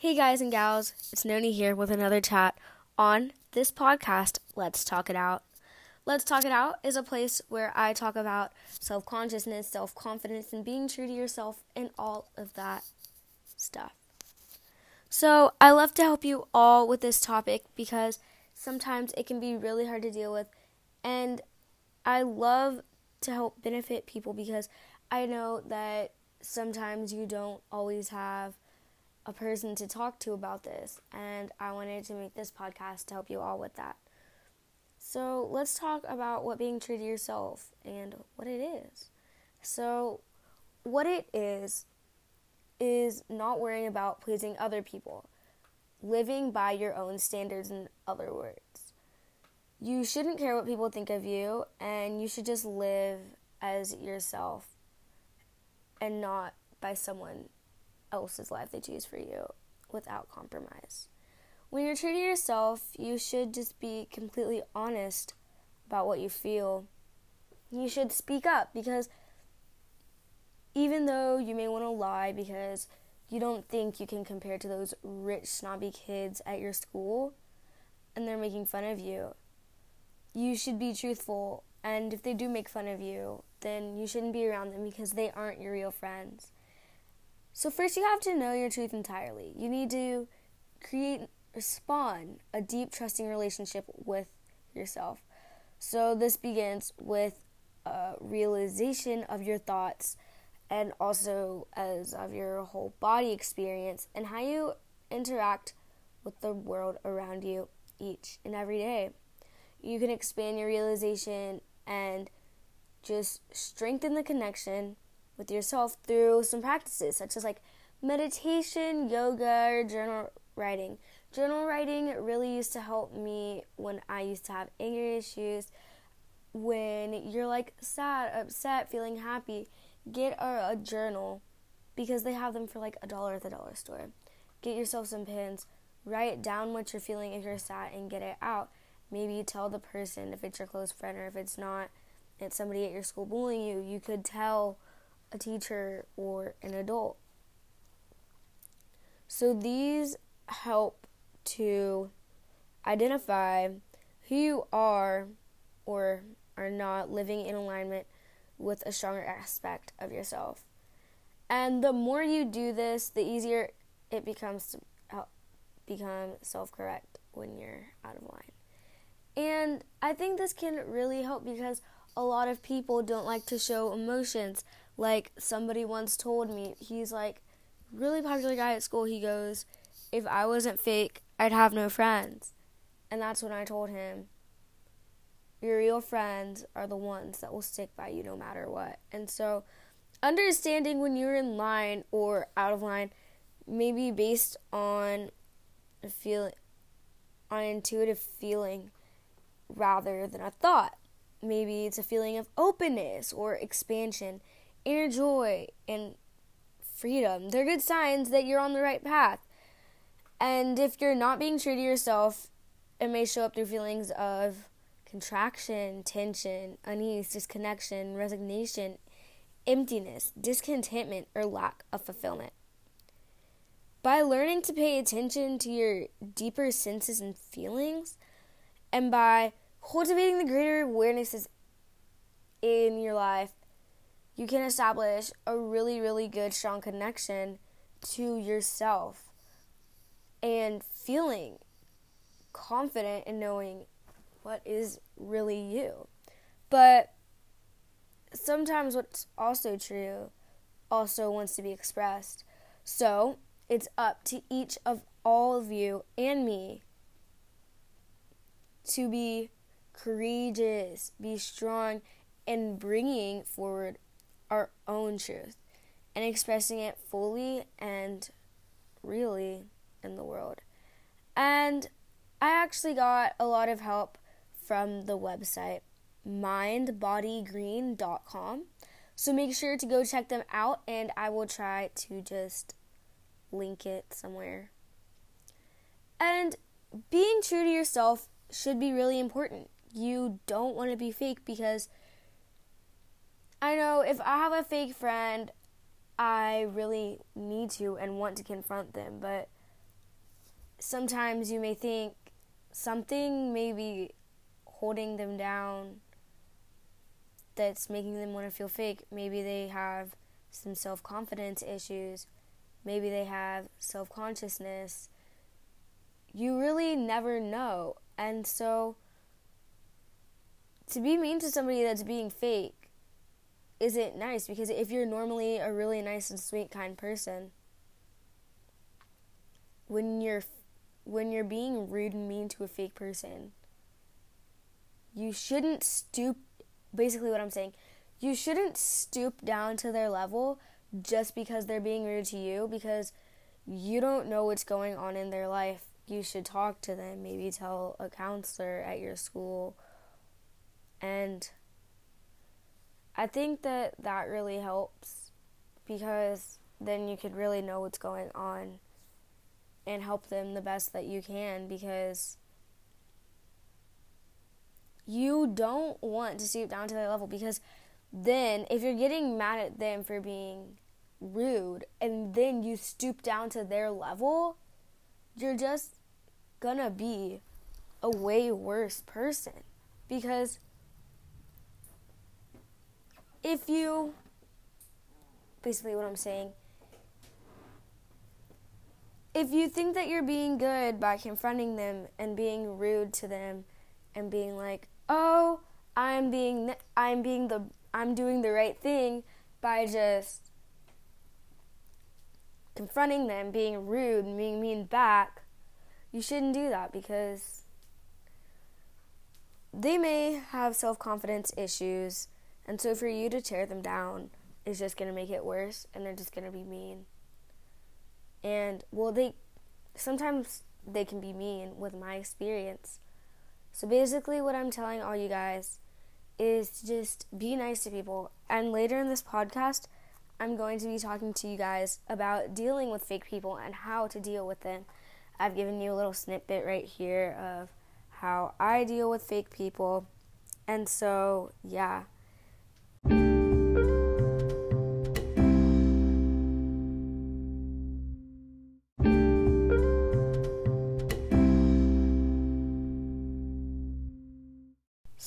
Hey guys and gals, it's Noni here with another chat on this podcast, Let's Talk It Out. Let's Talk It Out is a place where I talk about self consciousness, self confidence, and being true to yourself and all of that stuff. So, I love to help you all with this topic because sometimes it can be really hard to deal with, and I love to help benefit people because I know that sometimes you don't always have a person to talk to about this, and I wanted to make this podcast to help you all with that. So, let's talk about what being true to yourself and what it is. So, what it is, is not worrying about pleasing other people, living by your own standards, in other words. You shouldn't care what people think of you, and you should just live as yourself and not by someone else's life they choose for you without compromise. When you're true to yourself, you should just be completely honest about what you feel. You should speak up because even though you may want to lie because you don't think you can compare to those rich, snobby kids at your school and they're making fun of you, you should be truthful. And if they do make fun of you, then you shouldn't be around them because they aren't your real friends. So, first, you have to know your truth entirely. You need to create, spawn a deep, trusting relationship with yourself. So, this begins with a realization of your thoughts and also as of your whole body experience and how you interact with the world around you each and every day. You can expand your realization and just strengthen the connection with yourself through some practices such as like meditation, yoga, or journal writing. Journal writing really used to help me when I used to have anger issues. When you're like sad, upset, feeling happy, get a, a journal because they have them for like a dollar at the dollar store. Get yourself some pens, write down what you're feeling if you're sad and get it out. Maybe tell the person if it's your close friend or if it's not, it's somebody at your school bullying you. You could tell a teacher, or an adult. So these help to identify who you are or are not living in alignment with a stronger aspect of yourself. And the more you do this, the easier it becomes to help become self correct when you're out of line. And I think this can really help because a lot of people don't like to show emotions. Like somebody once told me, he's like really popular guy at school. He goes, "If I wasn't fake, I'd have no friends." And that's when I told him, "Your real friends are the ones that will stick by you no matter what." And so, understanding when you're in line or out of line, maybe based on a feeling, on intuitive feeling, rather than a thought. Maybe it's a feeling of openness or expansion inner joy and freedom. They're good signs that you're on the right path. And if you're not being true to yourself, it may show up through feelings of contraction, tension, unease, disconnection, resignation, emptiness, discontentment, or lack of fulfillment. By learning to pay attention to your deeper senses and feelings, and by cultivating the greater awarenesses in your life, you can establish a really, really good, strong connection to yourself and feeling confident in knowing what is really you. But sometimes what's also true also wants to be expressed. So it's up to each of all of you and me to be courageous, be strong, and bringing forward our own truth and expressing it fully and really in the world. And I actually got a lot of help from the website mindbodygreen.com. So make sure to go check them out and I will try to just link it somewhere. And being true to yourself should be really important. You don't want to be fake because I know if I have a fake friend, I really need to and want to confront them, but sometimes you may think something may be holding them down that's making them want to feel fake. Maybe they have some self confidence issues. Maybe they have self consciousness. You really never know. And so, to be mean to somebody that's being fake isn't nice because if you're normally a really nice and sweet, kind person, when you're when you're being rude and mean to a fake person, you shouldn't stoop basically what I'm saying. You shouldn't stoop down to their level just because they're being rude to you because you don't know what's going on in their life. You should talk to them, maybe tell a counselor at your school. And I think that that really helps because then you could really know what's going on and help them the best that you can because you don't want to stoop down to their level because then if you're getting mad at them for being rude and then you stoop down to their level, you're just gonna be a way worse person because if you basically what I'm saying if you think that you're being good by confronting them and being rude to them and being like, "Oh, I'm being I'm being the I'm doing the right thing by just confronting them, being rude and being mean back." You shouldn't do that because they may have self-confidence issues, and so for you to tear them down is just going to make it worse and they're just going to be mean. And well, they sometimes they can be mean with my experience. So basically, what I'm telling all you guys is just be nice to people. And later in this podcast, I'm going to be talking to you guys about dealing with fake people and how to deal with them. I've given you a little snippet right here of how I deal with fake people. And so, yeah.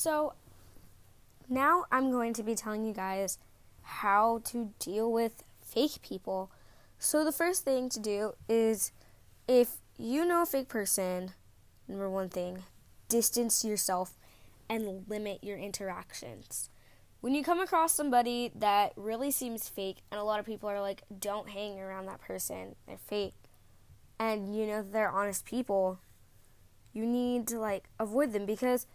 So, now I'm going to be telling you guys how to deal with fake people. So, the first thing to do is if you know a fake person, number one thing, distance yourself and limit your interactions. When you come across somebody that really seems fake, and a lot of people are like, don't hang around that person, they're fake, and you know they're honest people, you need to like avoid them because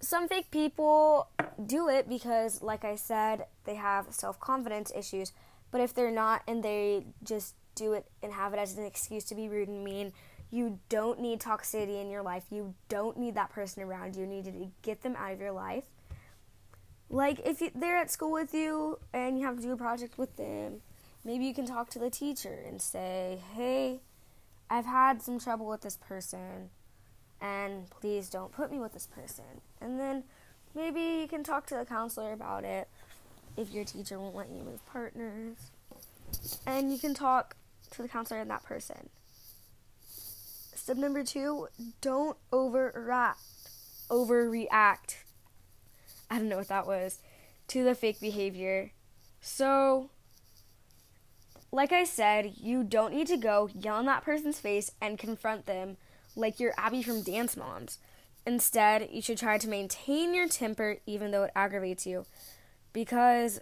some fake people do it because, like I said, they have self confidence issues. But if they're not and they just do it and have it as an excuse to be rude and mean, you don't need toxicity in your life. You don't need that person around you. You need to get them out of your life. Like if you, they're at school with you and you have to do a project with them, maybe you can talk to the teacher and say, "Hey, I've had some trouble with this person and please don't put me with this person. And then maybe you can talk to the counselor about it if your teacher won't let you move partners. And you can talk to the counselor and that person. Step number two, don't overreact. Overreact. I don't know what that was. To the fake behavior. So, like I said, you don't need to go yell in that person's face and confront them like you're Abby from Dance Moms. Instead, you should try to maintain your temper even though it aggravates you. Because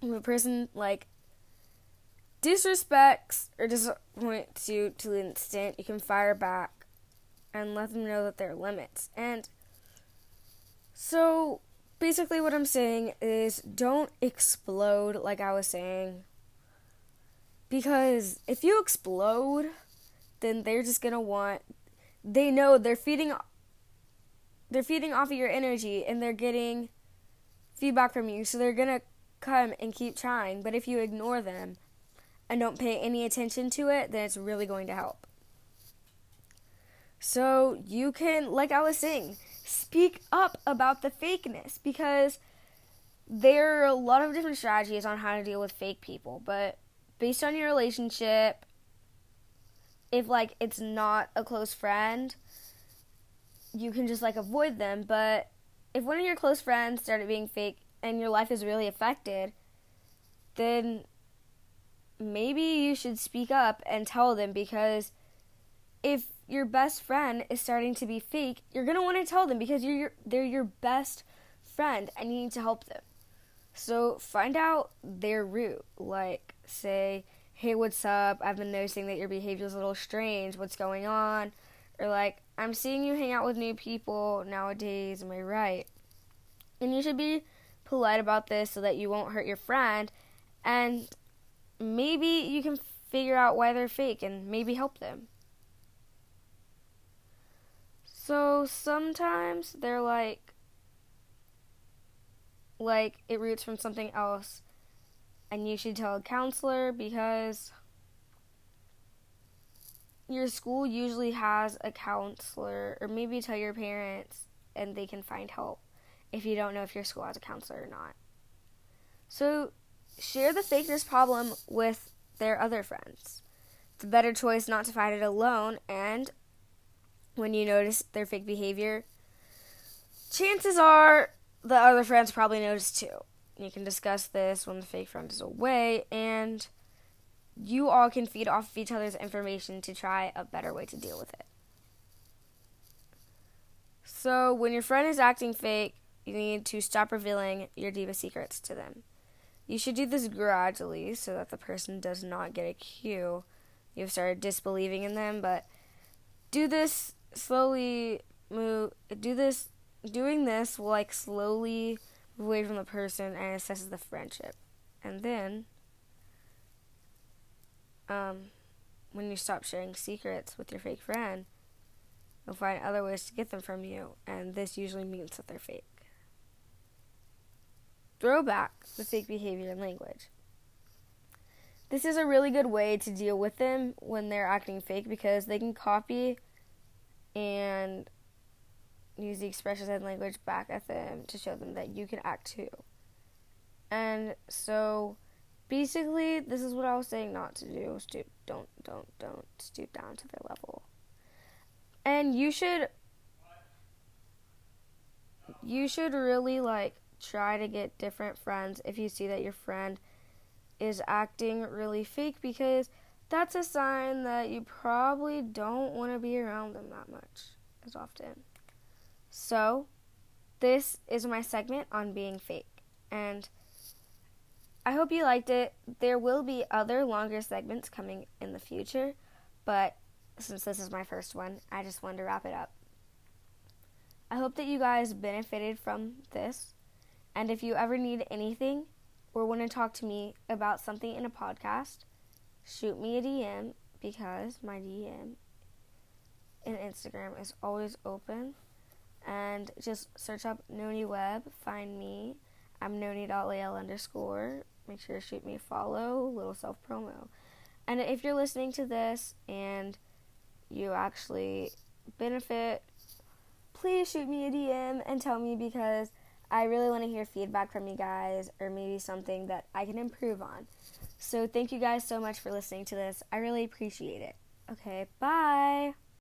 if a person like disrespects or disappoints you to the extent, you can fire back and let them know that there are limits. And so basically what I'm saying is don't explode like I was saying. Because if you explode, then they're just gonna want they know they're feeding they're feeding off of your energy and they're getting feedback from you. So they're gonna come and keep trying. But if you ignore them and don't pay any attention to it then it's really going to help. So you can like i was saying speak up about the fakeness because there are a lot of different strategies on how to deal with fake people but based on your relationship if like it's not a close friend, you can just like avoid them. But if one of your close friends started being fake and your life is really affected, then maybe you should speak up and tell them because if your best friend is starting to be fake, you're going to want to tell them because you're your, they're your best friend and you need to help them. So find out their root. Like say, "Hey, what's up? I've been noticing that your behavior is a little strange. What's going on?" Or like, "I'm seeing you hang out with new people nowadays. Am I right?" And you should be polite about this so that you won't hurt your friend and maybe you can figure out why they're fake and maybe help them. So sometimes they're like like it roots from something else and you should tell a counselor because your school usually has a counselor or maybe tell your parents and they can find help if you don't know if your school has a counselor or not. So share the fakeness problem with their other friends. It's a better choice not to fight it alone, and when you notice their fake behavior, chances are the other friends probably notice too. You can discuss this when the fake friend is away, and you all can feed off of each other's information to try a better way to deal with it. So, when your friend is acting fake, you need to stop revealing your diva secrets to them. You should do this gradually so that the person does not get a cue. You've started disbelieving in them, but do this slowly move do this doing this will like slowly move away from the person and assesses the friendship. And then um when you stop sharing secrets with your fake friend, you'll find other ways to get them from you, and this usually means that they're fake. Throw back the fake behavior and language. This is a really good way to deal with them when they're acting fake because they can copy and use the expressions and language back at them to show them that you can act too. And so basically this is what I was saying not to do. Stoop don't don't don't stoop down to their level. And you should you should really like try to get different friends if you see that your friend is acting really fake because that's a sign that you probably don't want to be around them that much as often. So, this is my segment on being fake. And I hope you liked it. There will be other longer segments coming in the future, but since this is my first one, I just wanted to wrap it up. I hope that you guys benefited from this. And if you ever need anything or want to talk to me about something in a podcast, shoot me a DM because my DM in Instagram is always open. And just search up Noni Web, find me. I'm noni.lael underscore. Make sure to shoot me a follow, little self promo. And if you're listening to this and you actually benefit, please shoot me a DM and tell me because I really want to hear feedback from you guys or maybe something that I can improve on. So, thank you guys so much for listening to this. I really appreciate it. Okay, bye.